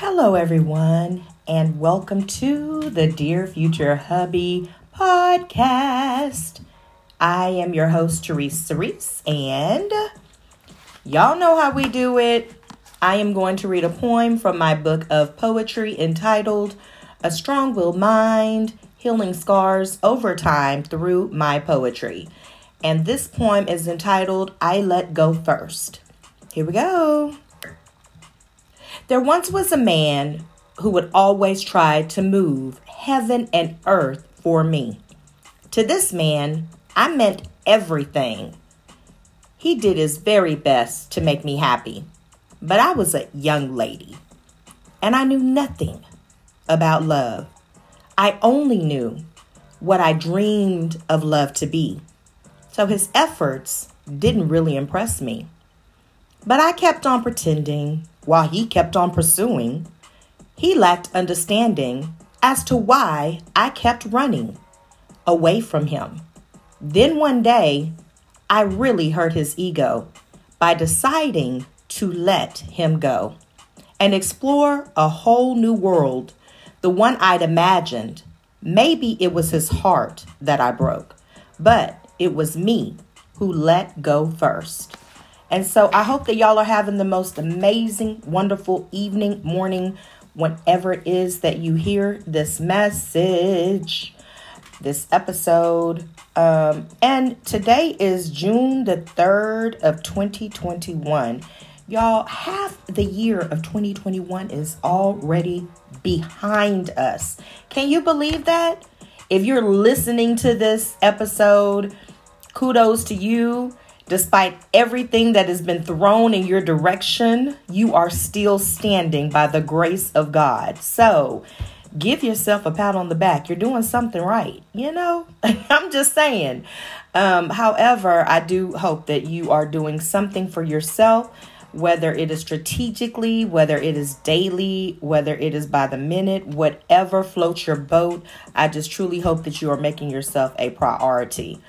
Hello, everyone, and welcome to the Dear Future Hubby podcast. I am your host, Therese Cerise, and y'all know how we do it. I am going to read a poem from my book of poetry entitled A Strong Willed Mind Healing Scars Over Time Through My Poetry. And this poem is entitled I Let Go First. Here we go. There once was a man who would always try to move heaven and earth for me. To this man, I meant everything. He did his very best to make me happy, but I was a young lady and I knew nothing about love. I only knew what I dreamed of love to be. So his efforts didn't really impress me. But I kept on pretending while he kept on pursuing. He lacked understanding as to why I kept running away from him. Then one day, I really hurt his ego by deciding to let him go and explore a whole new world, the one I'd imagined. Maybe it was his heart that I broke, but it was me who let go first. And so I hope that y'all are having the most amazing, wonderful evening, morning, whenever it is that you hear this message, this episode. Um, and today is June the 3rd of 2021. Y'all, half the year of 2021 is already behind us. Can you believe that? If you're listening to this episode, kudos to you Despite everything that has been thrown in your direction, you are still standing by the grace of God. So, give yourself a pat on the back. You're doing something right. You know, I'm just saying. Um, however, I do hope that you are doing something for yourself, whether it is strategically, whether it is daily, whether it is by the minute, whatever floats your boat. I just truly hope that you are making yourself a priority.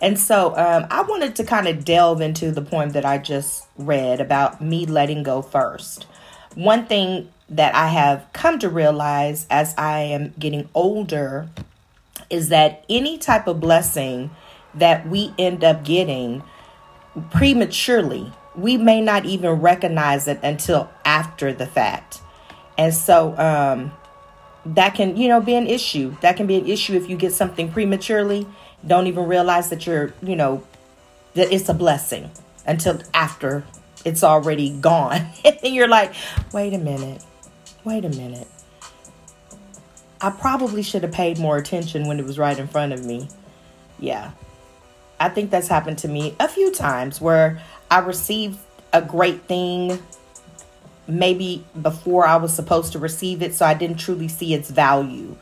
And so um, I wanted to kind of delve into the poem that I just read about me letting go first. One thing that I have come to realize as I am getting older is that any type of blessing that we end up getting prematurely, we may not even recognize it until after the fact. And so um, that can, you know, be an issue. That can be an issue if you get something prematurely don't even realize that you're, you know, that it's a blessing until after it's already gone. and you're like, wait a minute, wait a minute. I probably should have paid more attention when it was right in front of me. Yeah. I think that's happened to me a few times where I received a great thing maybe before I was supposed to receive it, so I didn't truly see its value.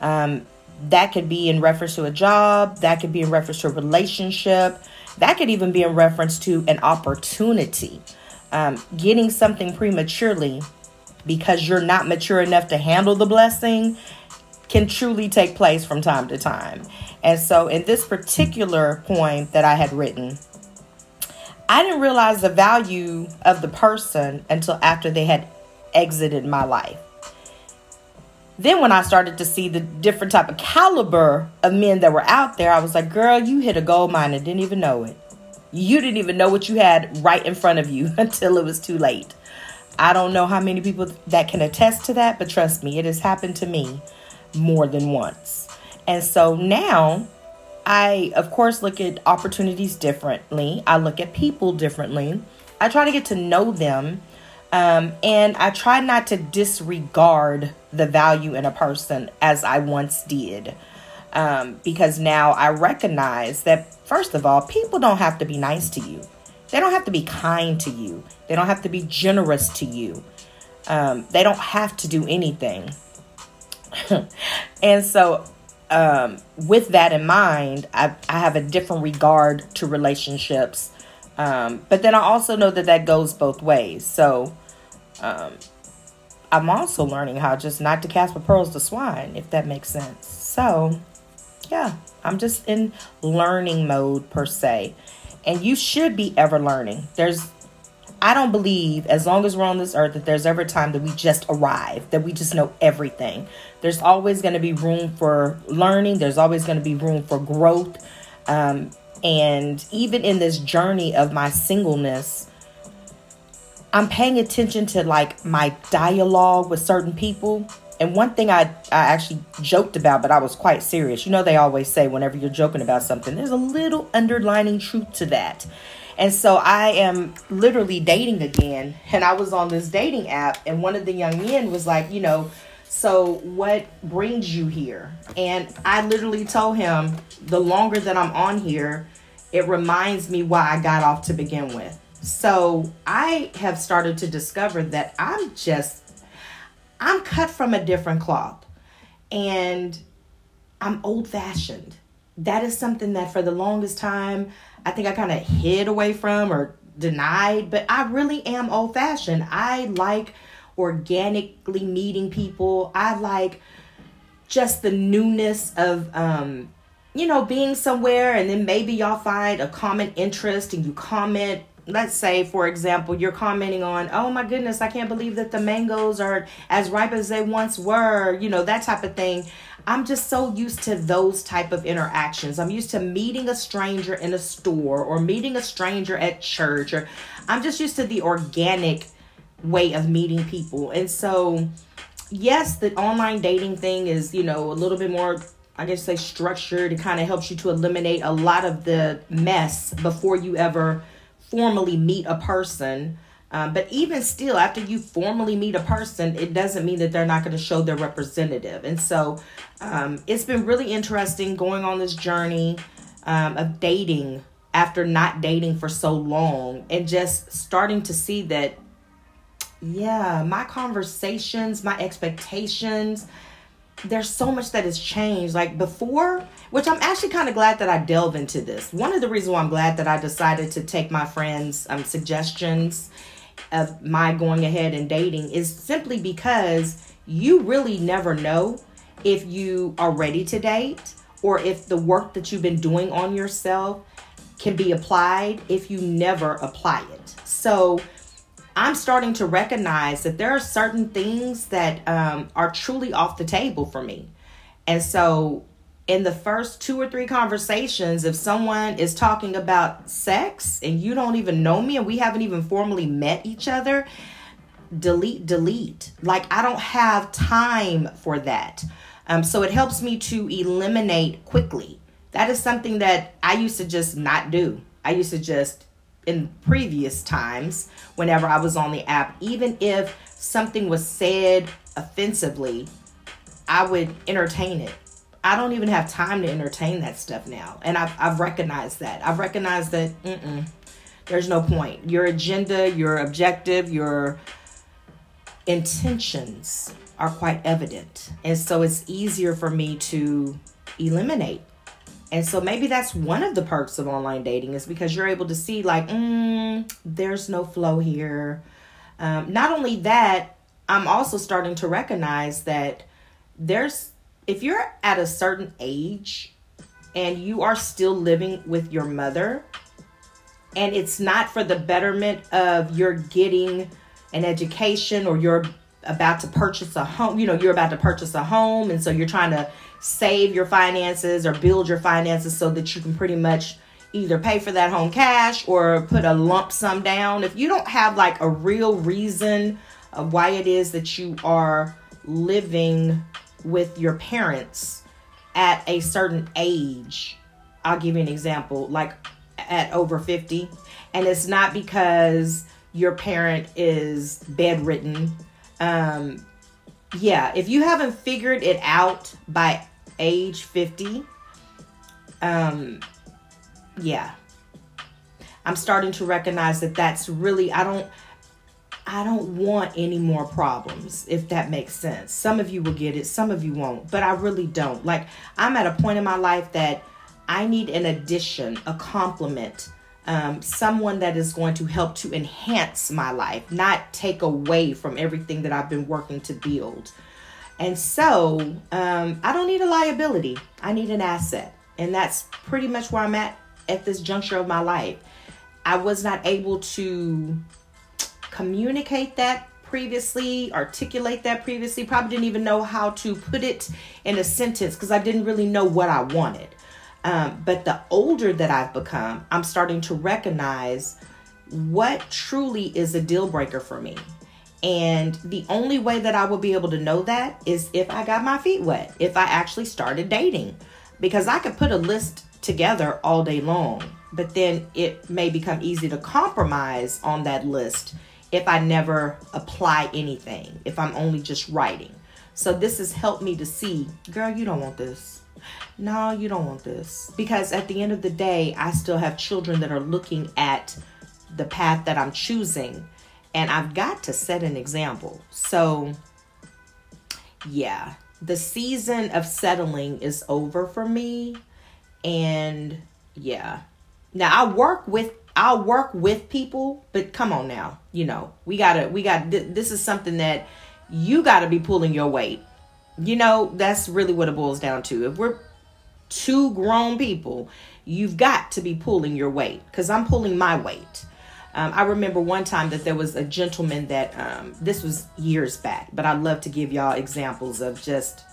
Um, that could be in reference to a job, that could be in reference to a relationship, that could even be in reference to an opportunity. Um, getting something prematurely because you're not mature enough to handle the blessing can truly take place from time to time. And so, in this particular poem that I had written, I didn't realize the value of the person until after they had exited my life. Then when I started to see the different type of caliber of men that were out there, I was like, girl, you hit a gold mine and didn't even know it. You didn't even know what you had right in front of you until it was too late. I don't know how many people that can attest to that, but trust me, it has happened to me more than once. And so now I, of course, look at opportunities differently. I look at people differently. I try to get to know them um, and I try not to disregard the value in a person as I once did. Um, because now I recognize that, first of all, people don't have to be nice to you. They don't have to be kind to you. They don't have to be generous to you. Um, they don't have to do anything. and so, um, with that in mind, I, I have a different regard to relationships. Um, but then I also know that that goes both ways. So, um, I'm also learning how just not to cast for pearls to swine, if that makes sense. So, yeah, I'm just in learning mode per se. And you should be ever learning. There's I don't believe, as long as we're on this earth, that there's ever a time that we just arrive, that we just know everything. There's always going to be room for learning, there's always going to be room for growth. Um, and even in this journey of my singleness, I'm paying attention to like my dialogue with certain people. And one thing I, I actually joked about, but I was quite serious. You know, they always say whenever you're joking about something, there's a little underlining truth to that. And so I am literally dating again. And I was on this dating app, and one of the young men was like, you know, so what brings you here? And I literally told him, the longer that I'm on here, it reminds me why I got off to begin with. So I have started to discover that I'm just, I'm cut from a different cloth and I'm old fashioned. That is something that for the longest time, I think I kind of hid away from or denied, but I really am old fashioned. I like organically meeting people. I like just the newness of um you know being somewhere and then maybe y'all find a common interest and you comment let's say for example you're commenting on oh my goodness i can't believe that the mangoes are as ripe as they once were you know that type of thing i'm just so used to those type of interactions i'm used to meeting a stranger in a store or meeting a stranger at church or i'm just used to the organic way of meeting people and so yes the online dating thing is you know a little bit more I guess say structured. It kind of helps you to eliminate a lot of the mess before you ever formally meet a person. Um, but even still, after you formally meet a person, it doesn't mean that they're not going to show their representative. And so um, it's been really interesting going on this journey um, of dating after not dating for so long and just starting to see that, yeah, my conversations, my expectations, there's so much that has changed. Like before, which I'm actually kind of glad that I delve into this. One of the reasons why I'm glad that I decided to take my friends' um, suggestions of my going ahead and dating is simply because you really never know if you are ready to date or if the work that you've been doing on yourself can be applied if you never apply it. So I'm starting to recognize that there are certain things that um, are truly off the table for me. And so, in the first two or three conversations, if someone is talking about sex and you don't even know me and we haven't even formally met each other, delete, delete. Like, I don't have time for that. Um, so, it helps me to eliminate quickly. That is something that I used to just not do. I used to just in previous times whenever I was on the app, even if something was said offensively, I would entertain it. I don't even have time to entertain that stuff now. And I've, I've recognized that. I've recognized that there's no point. Your agenda, your objective, your intentions are quite evident. And so it's easier for me to eliminate and so maybe that's one of the perks of online dating is because you're able to see like, mm, there's no flow here. Um, not only that, I'm also starting to recognize that there's if you're at a certain age and you are still living with your mother and it's not for the betterment of you're getting an education or you're about to purchase a home, you know, you're about to purchase a home and so you're trying to save your finances or build your finances so that you can pretty much either pay for that home cash or put a lump sum down. If you don't have like a real reason of why it is that you are living with your parents at a certain age, I'll give you an example like at over 50, and it's not because your parent is bedridden. Um, yeah, if you haven't figured it out by age 50 um yeah. I'm starting to recognize that that's really i don't i don't want any more problems if that makes sense. Some of you will get it some of you won't but i really don't. Like i'm at a point in my life that i need an addition a complement um, someone that is going to help to enhance my life not take away from everything that i've been working to build and so um, I don't need a liability, I need an asset. And that's pretty much where I'm at at this juncture of my life. I was not able to communicate that previously, articulate that previously. Probably didn't even know how to put it in a sentence because I didn't really know what I wanted. Um, but the older that I've become, I'm starting to recognize what truly is a deal breaker for me. And the only way that I will be able to know that is if I got my feet wet, if I actually started dating. Because I could put a list together all day long, but then it may become easy to compromise on that list if I never apply anything, if I'm only just writing. So this has helped me to see, girl, you don't want this. No, you don't want this. Because at the end of the day, I still have children that are looking at the path that I'm choosing, and I've got to set an example. So, yeah, the season of settling is over for me. And yeah, now I work with I'll work with people, but come on now, you know, we gotta, we got, th- this is something that you gotta be pulling your weight. You know, that's really what it boils down to. If we're two grown people, you've got to be pulling your weight because I'm pulling my weight. Um, I remember one time that there was a gentleman that, um, this was years back, but I'd love to give y'all examples of just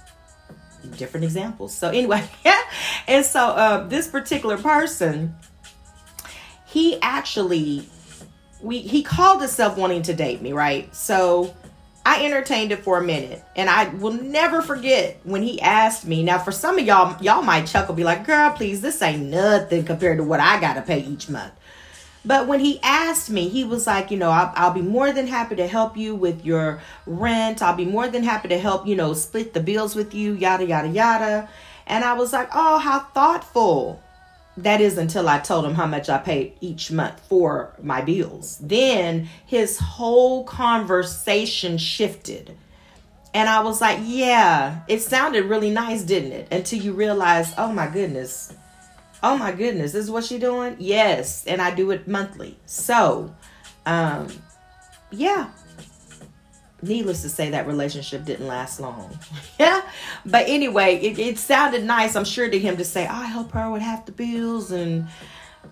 different examples. So, anyway, and so uh, this particular person, he actually we he called himself wanting to date me, right? So I entertained it for a minute, and I will never forget when he asked me. Now, for some of y'all, y'all might chuckle, be like, "Girl, please, this ain't nothing compared to what I gotta pay each month." But when he asked me, he was like, you know, I'll, I'll, be more than happy to help you with your rent. I'll be more than happy to help, you know, split the bills with you, yada, yada, yada. And I was like, oh, how thoughtful that is until I told him how much I paid each month for my bills. Then his whole conversation shifted. And I was like, yeah, it sounded really nice, didn't it? Until you realize, oh my goodness. Oh my goodness, this is what she doing? Yes, and I do it monthly. So, um yeah, needless to say, that relationship didn't last long. yeah. But anyway, it, it sounded nice, I'm sure, to him to say, oh, I help her with half the bills. And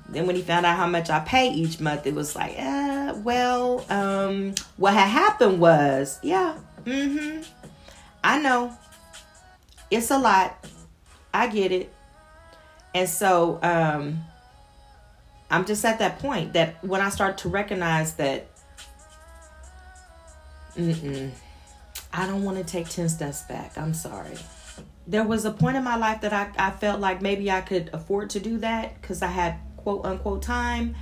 then when he found out how much I pay each month, it was like, uh, well, um, what had happened was, yeah, mm-hmm. I know. It's a lot. I get it. And so um I'm just at that point that when I start to recognize that. I don't want to take 10 steps back. I'm sorry. There was a point in my life that I, I felt like maybe I could afford to do that because I had quote unquote time,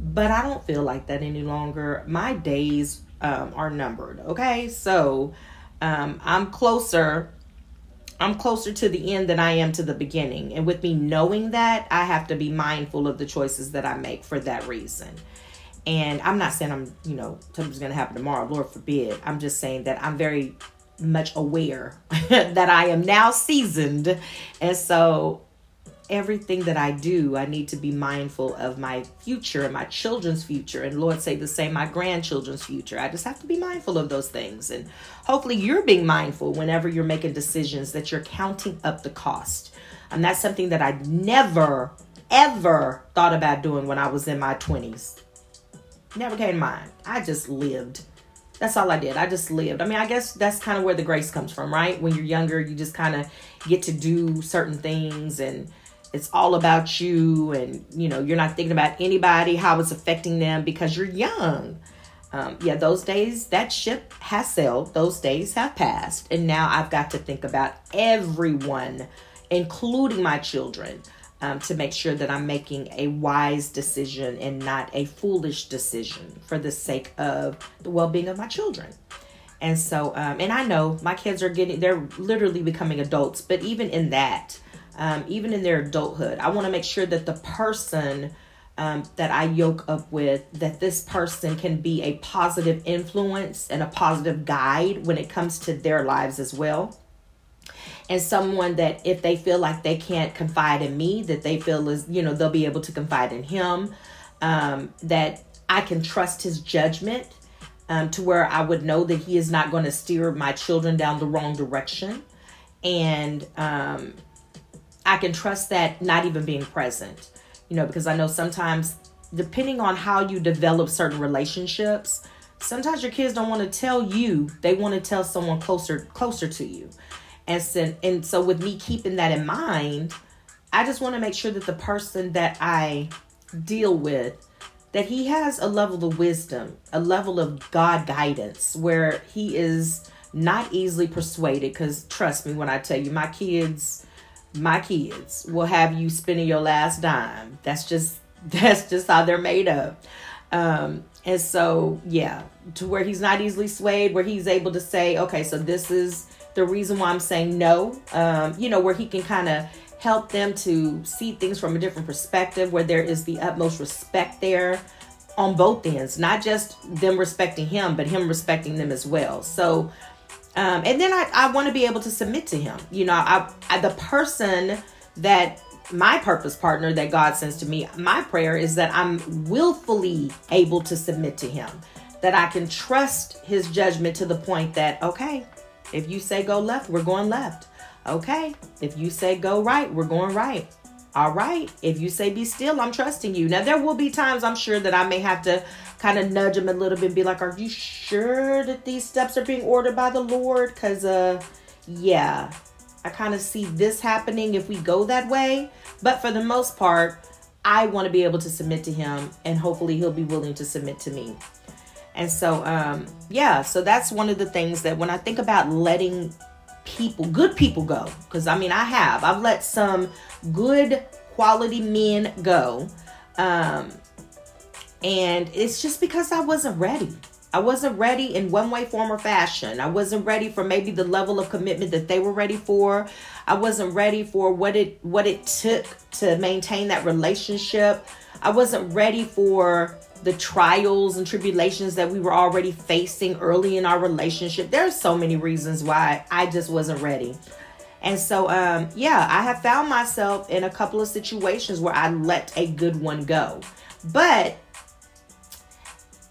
but I don't feel like that any longer. My days um, are numbered. Okay. So um, I'm closer. I'm closer to the end than I am to the beginning. And with me knowing that, I have to be mindful of the choices that I make for that reason. And I'm not saying I'm, you know, something's going to happen tomorrow, Lord forbid. I'm just saying that I'm very much aware that I am now seasoned. And so everything that I do, I need to be mindful of my future and my children's future. And Lord say the same, my grandchildren's future. I just have to be mindful of those things. And hopefully you're being mindful whenever you're making decisions that you're counting up the cost. And that's something that I never, ever thought about doing when I was in my 20s. Never came to mind. I just lived. That's all I did. I just lived. I mean, I guess that's kind of where the grace comes from, right? When you're younger, you just kind of get to do certain things and it's all about you and you know, you're not thinking about anybody, how it's affecting them because you're young. Um, yeah, those days, that ship has sailed. Those days have passed. And now I've got to think about everyone, including my children um, to make sure that I'm making a wise decision and not a foolish decision for the sake of the well being of my children. And so, um, and I know my kids are getting, they're literally becoming adults, but even in that, um, even in their adulthood, I want to make sure that the person um, that I yoke up with, that this person can be a positive influence and a positive guide when it comes to their lives as well. And someone that if they feel like they can't confide in me that they feel is you know they'll be able to confide in him um, that i can trust his judgment um, to where i would know that he is not going to steer my children down the wrong direction. And um, i can trust that not even being present you know because i know sometimes depending on how you develop certain relationships sometimes your kids don't want to tell you they want to tell someone closer closer to you. And so, and so with me keeping that in mind i just want to make sure that the person that i deal with that he has a level of wisdom a level of god guidance where he is not easily persuaded because trust me when i tell you my kids my kids will have you spending your last dime that's just that's just how they're made up um and so, yeah, to where he's not easily swayed, where he's able to say, okay, so this is the reason why I'm saying no. Um, you know, where he can kind of help them to see things from a different perspective, where there is the utmost respect there on both ends, not just them respecting him, but him respecting them as well. So, um, and then I, I want to be able to submit to him. You know, I, I the person that my purpose partner that God sends to me, my prayer is that I'm willfully able to submit to Him, that I can trust His judgment to the point that, okay, if you say go left, we're going left. Okay, if you say go right, we're going right. All right, if you say be still, I'm trusting you. Now, there will be times I'm sure that I may have to kind of nudge him a little bit and be like, Are you sure that these steps are being ordered by the Lord? Because, uh, yeah, I kind of see this happening if we go that way. But for the most part, I want to be able to submit to him and hopefully he'll be willing to submit to me. And so, um, yeah, so that's one of the things that when I think about letting people, good people go, because I mean, I have, I've let some good quality men go. Um, and it's just because I wasn't ready. I wasn't ready in one way, form, or fashion. I wasn't ready for maybe the level of commitment that they were ready for. I wasn't ready for what it what it took to maintain that relationship. I wasn't ready for the trials and tribulations that we were already facing early in our relationship. There's so many reasons why I just wasn't ready. And so um yeah, I have found myself in a couple of situations where I let a good one go. But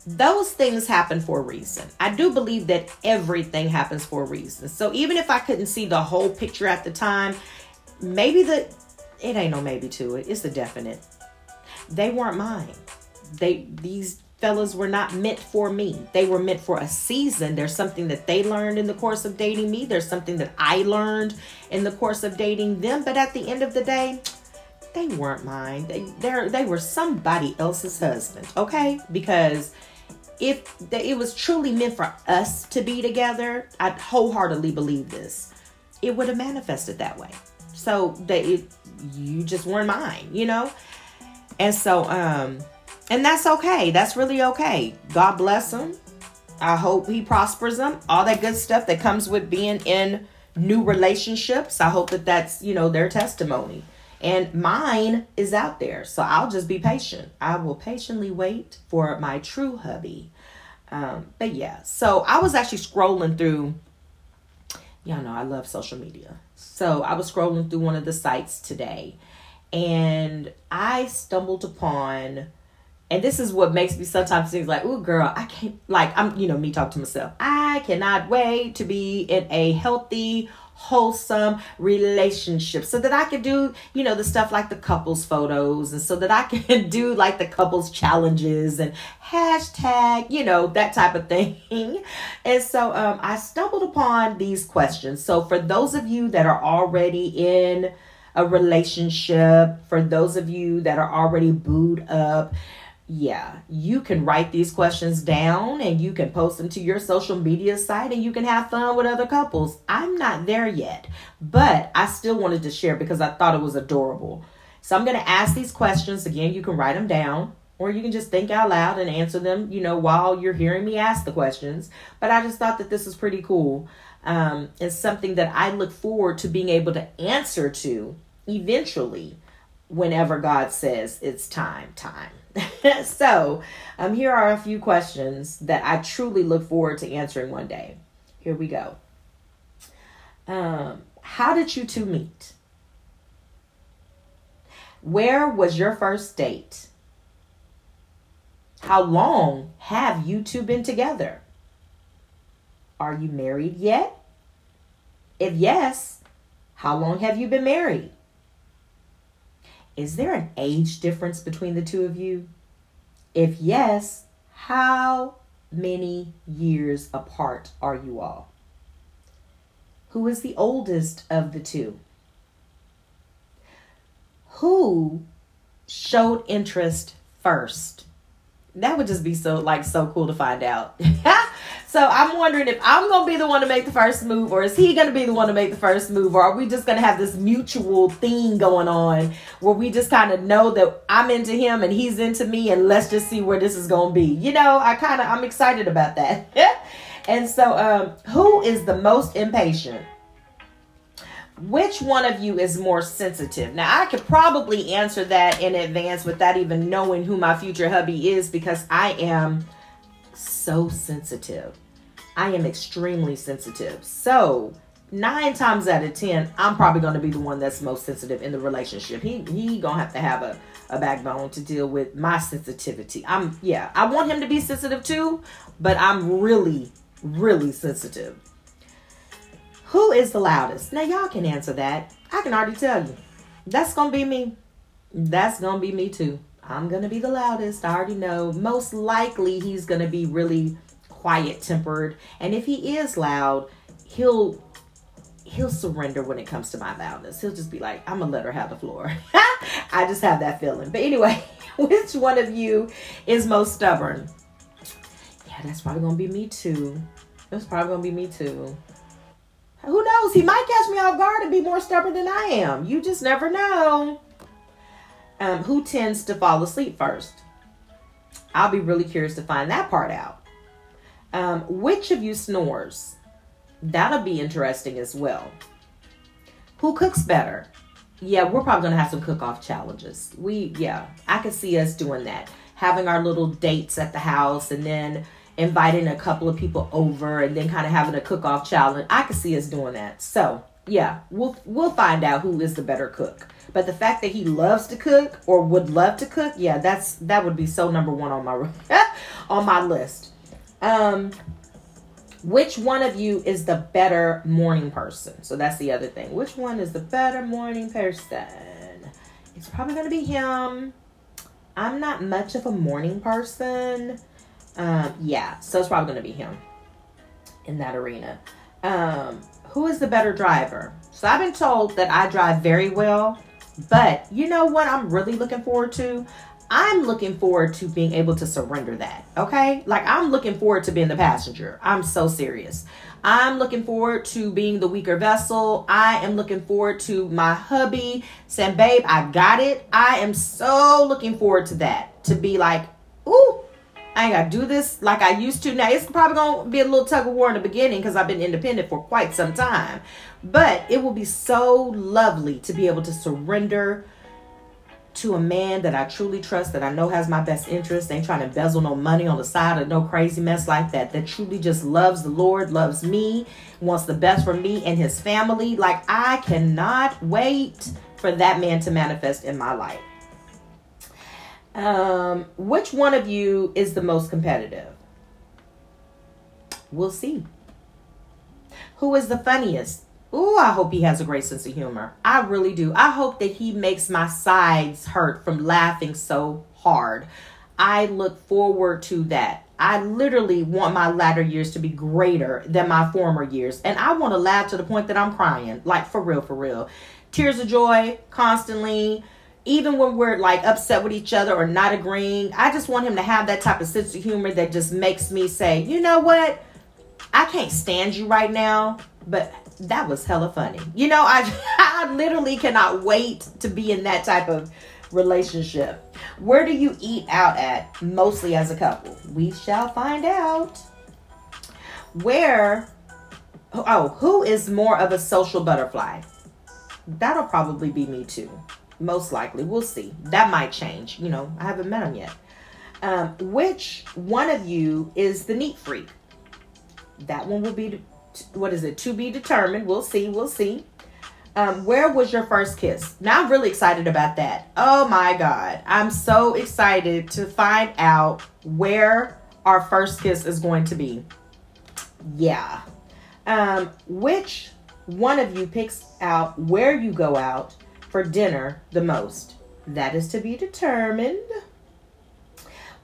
those things happen for a reason. I do believe that everything happens for a reason. So even if I couldn't see the whole picture at the time, maybe the it ain't no maybe to it. It's a definite. They weren't mine. They these fellas were not meant for me. They were meant for a season. There's something that they learned in the course of dating me. There's something that I learned in the course of dating them. But at the end of the day, they weren't mine. They they were somebody else's husband. Okay, because if it was truly meant for us to be together, I wholeheartedly believe this. It would have manifested that way. So that you just weren't mine, you know? And so, um, and that's okay. That's really okay. God bless him. I hope he prospers them. All that good stuff that comes with being in new relationships. I hope that that's, you know, their testimony. And mine is out there. So I'll just be patient. I will patiently wait for my true hubby. Um, but yeah, so I was actually scrolling through, y'all know I love social media. So I was scrolling through one of the sites today and I stumbled upon and this is what makes me sometimes think like, oh girl, I can't like I'm you know, me talk to myself. I cannot wait to be in a healthy wholesome relationship so that I can do, you know, the stuff like the couples photos and so that I can do like the couples challenges and hashtag, you know, that type of thing. And so um, I stumbled upon these questions. So for those of you that are already in a relationship, for those of you that are already booed up, yeah, you can write these questions down and you can post them to your social media site and you can have fun with other couples. I'm not there yet, but I still wanted to share because I thought it was adorable. So I'm going to ask these questions. Again, you can write them down or you can just think out loud and answer them, you know, while you're hearing me ask the questions. But I just thought that this is pretty cool. Um, it's something that I look forward to being able to answer to eventually whenever God says it's time, time. so, um, here are a few questions that I truly look forward to answering one day. Here we go. Um, how did you two meet? Where was your first date? How long have you two been together? Are you married yet? If yes, how long have you been married? Is there an age difference between the two of you? If yes, how many years apart are you all? Who is the oldest of the two? Who showed interest first? That would just be so like so cool to find out. So I'm wondering if I'm gonna be the one to make the first move, or is he gonna be the one to make the first move, or are we just gonna have this mutual thing going on where we just kind of know that I'm into him and he's into me, and let's just see where this is gonna be. You know, I kind of I'm excited about that. and so, um, who is the most impatient? Which one of you is more sensitive? Now, I could probably answer that in advance without even knowing who my future hubby is because I am so sensitive. I am extremely sensitive. So, nine times out of ten, I'm probably going to be the one that's most sensitive in the relationship. He he gonna have to have a a backbone to deal with my sensitivity. I'm yeah, I want him to be sensitive too, but I'm really really sensitive. Who is the loudest? Now y'all can answer that. I can already tell you. That's gonna be me. That's gonna be me too. I'm going to be the loudest. I already know. Most likely, he's going to be really quiet tempered. And if he is loud, he'll he'll surrender when it comes to my loudness. He'll just be like, I'm gonna let her have the floor. I just have that feeling. But anyway, which one of you is most stubborn? Yeah, that's probably gonna be me too. That's probably gonna be me too. Who knows? He might catch me off guard and be more stubborn than I am. You just never know um, who tends to fall asleep first? I'll be really curious to find that part out. Um, which of you snores? That'll be interesting as well. Who cooks better? Yeah, we're probably gonna have some cook-off challenges. We, yeah, I could see us doing that, having our little dates at the house, and then inviting a couple of people over, and then kind of having a cook-off challenge. I could see us doing that. So, yeah, we'll we'll find out who is the better cook. But the fact that he loves to cook or would love to cook, yeah, that's that would be so number one on my on my list. Um, which one of you is the better morning person? So that's the other thing. Which one is the better morning person? It's probably gonna be him. I'm not much of a morning person. Um, yeah, so it's probably gonna be him in that arena. Um, who is the better driver? So I've been told that I drive very well. But you know what I'm really looking forward to? I'm looking forward to being able to surrender that. Okay? Like I'm looking forward to being the passenger. I'm so serious. I'm looking forward to being the weaker vessel. I am looking forward to my hubby saying, babe, I got it. I am so looking forward to that. To be like, ooh, I ain't gotta do this like I used to. Now it's probably gonna be a little tug of war in the beginning because I've been independent for quite some time. But it will be so lovely to be able to surrender to a man that I truly trust, that I know has my best interest, ain't trying to embezzle no money on the side or no crazy mess like that, that truly just loves the Lord, loves me, wants the best for me and his family. Like, I cannot wait for that man to manifest in my life. Um, which one of you is the most competitive? We'll see. Who is the funniest? Ooh, I hope he has a great sense of humor. I really do. I hope that he makes my sides hurt from laughing so hard. I look forward to that. I literally want my latter years to be greater than my former years. And I want to laugh to the point that I'm crying. Like, for real, for real. Tears of joy constantly. Even when we're like upset with each other or not agreeing, I just want him to have that type of sense of humor that just makes me say, you know what? I can't stand you right now, but that was hella funny. You know, I I literally cannot wait to be in that type of relationship. Where do you eat out at mostly as a couple? We shall find out. Where oh, who is more of a social butterfly? That'll probably be me too. Most likely. We'll see. That might change. You know, I haven't met him yet. Um, which one of you is the neat freak? That one will be what is it to be determined we'll see we'll see um, where was your first kiss now i'm really excited about that oh my god i'm so excited to find out where our first kiss is going to be yeah um, which one of you picks out where you go out for dinner the most that is to be determined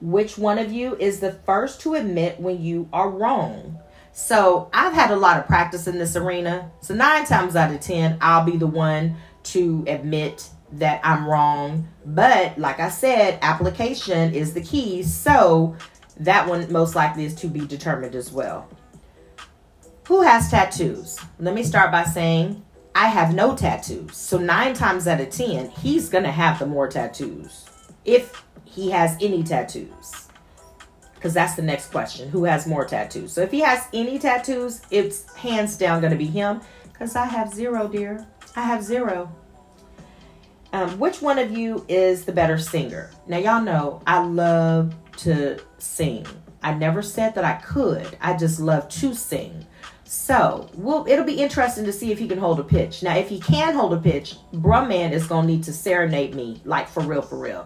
Which one of you is the first to admit when you are wrong? So I've had a lot of practice in this arena. So nine times out of 10, I'll be the one to admit that I'm wrong. But like I said, application is the key. So that one most likely is to be determined as well. Who has tattoos? Let me start by saying I have no tattoos. So nine times out of 10, he's to have the more tattoos. If he has any tattoos. Because that's the next question. Who has more tattoos? So if he has any tattoos, it's hands down to be him. Because I have zero, dear. I have zero. Um, which one of you is the better singer? Now, y'all know I love to sing. I never said that I could. I just love to sing. So, we'll, it'll be interesting to see if he can hold a pitch. Now, if he can hold a pitch, Brumman is going to need to serenade me, like for real, for real.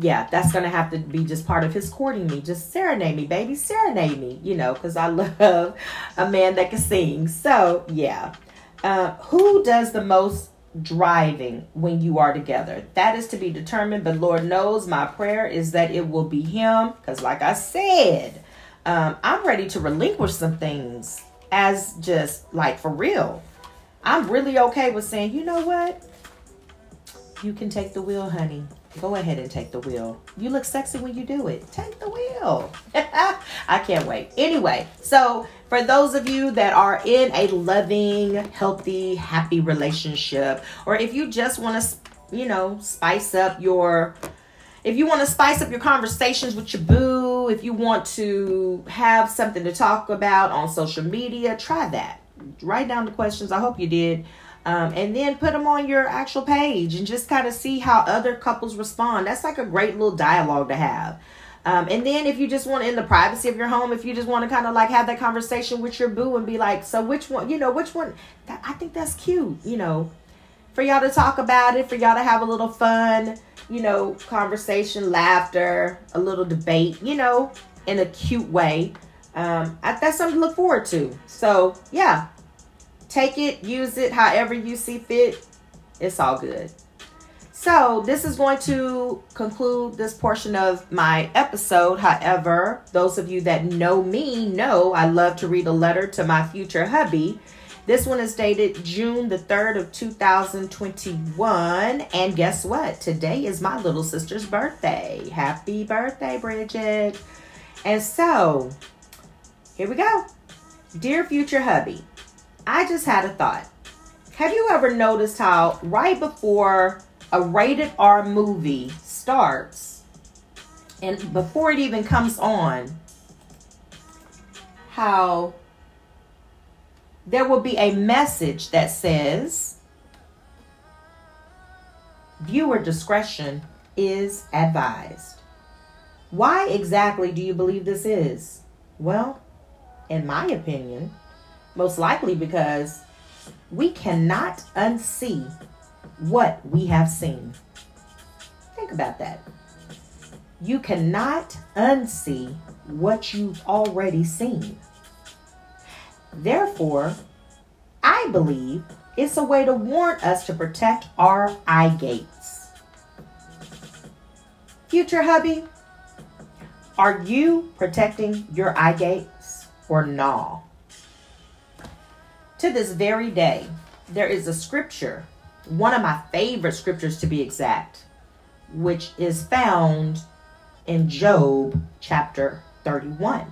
Yeah, that's going to have to be just part of his courting me. Just serenade me, baby. Serenade me, you know, because I love a man that can sing. So, yeah. Uh, who does the most driving when you are together. That is to be determined, but Lord knows my prayer is that it will be Him. Because, like I said, um, I'm ready to relinquish some things as just like for real. I'm really okay with saying, you know what? You can take the wheel, honey. Go ahead and take the wheel. You look sexy when you do it. Take the wheel. I can't wait. Anyway, so for those of you that are in a loving, healthy, happy relationship, or if you just want to, you know, spice up your if you want to spice up your conversations with your boo, if you want to have something to talk about on social media, try that. Write down the questions. I hope you did. Um, and then put them on your actual page and just kind of see how other couples respond. That's like a great little dialogue to have. Um, and then if you just want in the privacy of your home, if you just want to kind of like have that conversation with your boo and be like, so which one, you know, which one, that, I think that's cute, you know, for y'all to talk about it, for y'all to have a little fun, you know, conversation, laughter, a little debate, you know, in a cute way. Um, I, that's something to look forward to. So yeah, take it, use it however you see fit. It's all good. So, this is going to conclude this portion of my episode. However, those of you that know me know I love to read a letter to my future hubby. This one is dated June the 3rd of 2021. And guess what? Today is my little sister's birthday. Happy birthday, Bridget. And so, here we go. Dear future hubby, I just had a thought. Have you ever noticed how right before a rated R movie starts, and before it even comes on, how there will be a message that says, viewer discretion is advised. Why exactly do you believe this is? Well, in my opinion, most likely because we cannot unsee what we have seen. Think about that. You cannot unsee what you've already seen. Therefore, I believe it's a way to warn us to protect our eye gates. Future hubby, are you protecting your eye gates or no? To this very day, there is a scripture one of my favorite scriptures to be exact, which is found in Job chapter 31.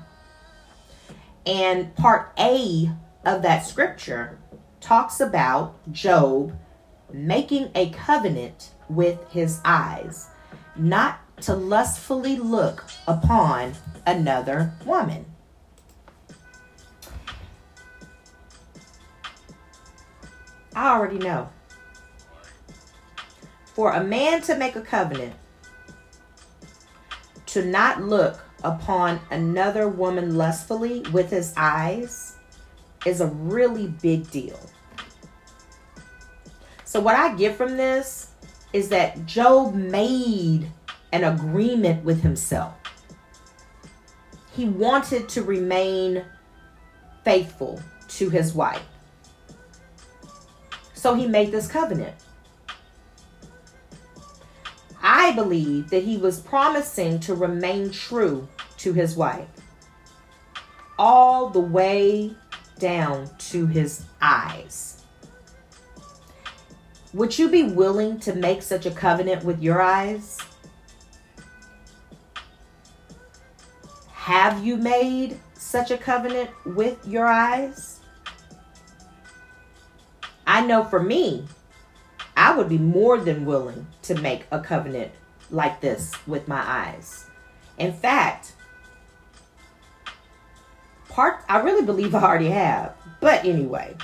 And part A of that scripture talks about Job making a covenant with his eyes, not to lustfully look upon another woman. I already know for a man to make a covenant to not look upon another woman lustfully with his eyes is a really big deal. So, what I get from this is that Job made an agreement with himself. He wanted to remain faithful to his wife. So, he made this covenant. I believe that he was promising to remain true to his wife all the way down to his eyes. Would you be willing to make such a covenant with your eyes? Have you made such a covenant with your eyes? I know for me, I would be more than willing to make a covenant like this with my eyes. In fact, part I really believe I already have. But anyway,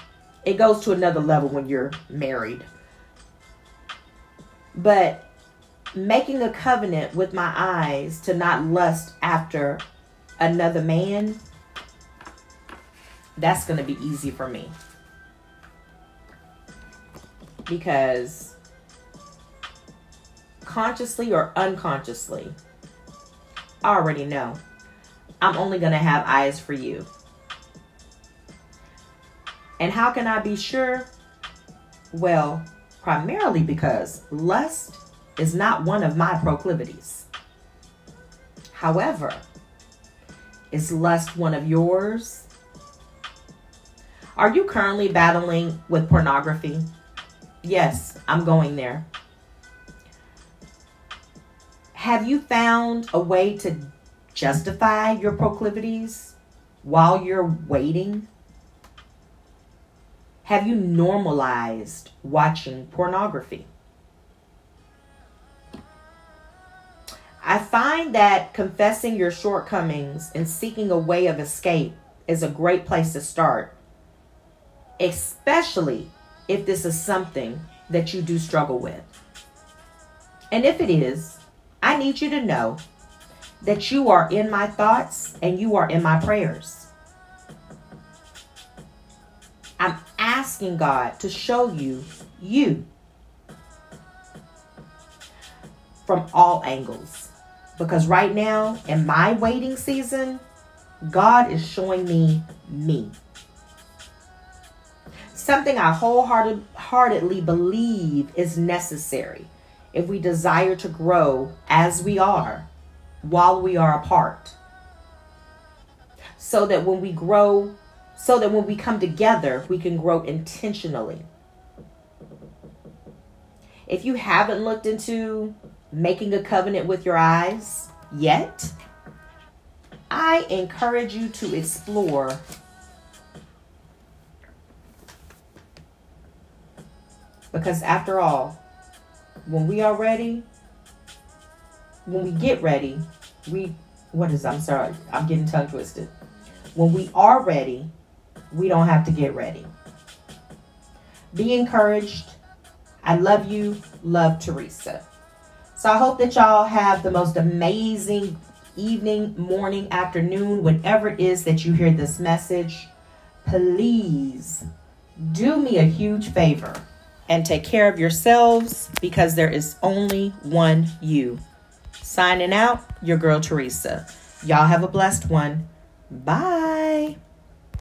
it goes to another level when you're married. But making a covenant with my eyes to not lust after another man, that's going to be easy for me because consciously or unconsciously, I already know I'm only going to have eyes for you. And how can I be sure? Well, primarily because lust is not one of my proclivities. However, is lust one of yours? Are you currently battling with pornography? Yes, I'm going there. Have you found a way to justify your proclivities while you're waiting? Have you normalized watching pornography? I find that confessing your shortcomings and seeking a way of escape is a great place to start, especially if this is something that you do struggle with. And if it is, I need you to know that you are in my thoughts and you are in my prayers. I'm asking God to show you you from all angles. Because right now, in my waiting season, God is showing me me something I wholeheartedly believe is necessary if we desire to grow as we are while we are apart. So that when we grow, so that when we come together, we can grow intentionally. If you haven't looked into making a covenant with your eyes yet, I encourage you to explore Because after all, when we are ready, when we get ready, we, what is, I'm sorry, I'm getting tongue twisted. When we are ready, we don't have to get ready. Be encouraged. I love you. Love Teresa. So I hope that y'all have the most amazing evening, morning, afternoon, whenever it is that you hear this message. Please do me a huge favor and take care of yourselves because there is only one you. Signing out, your girl Teresa. Y'all have a blessed one. Bye.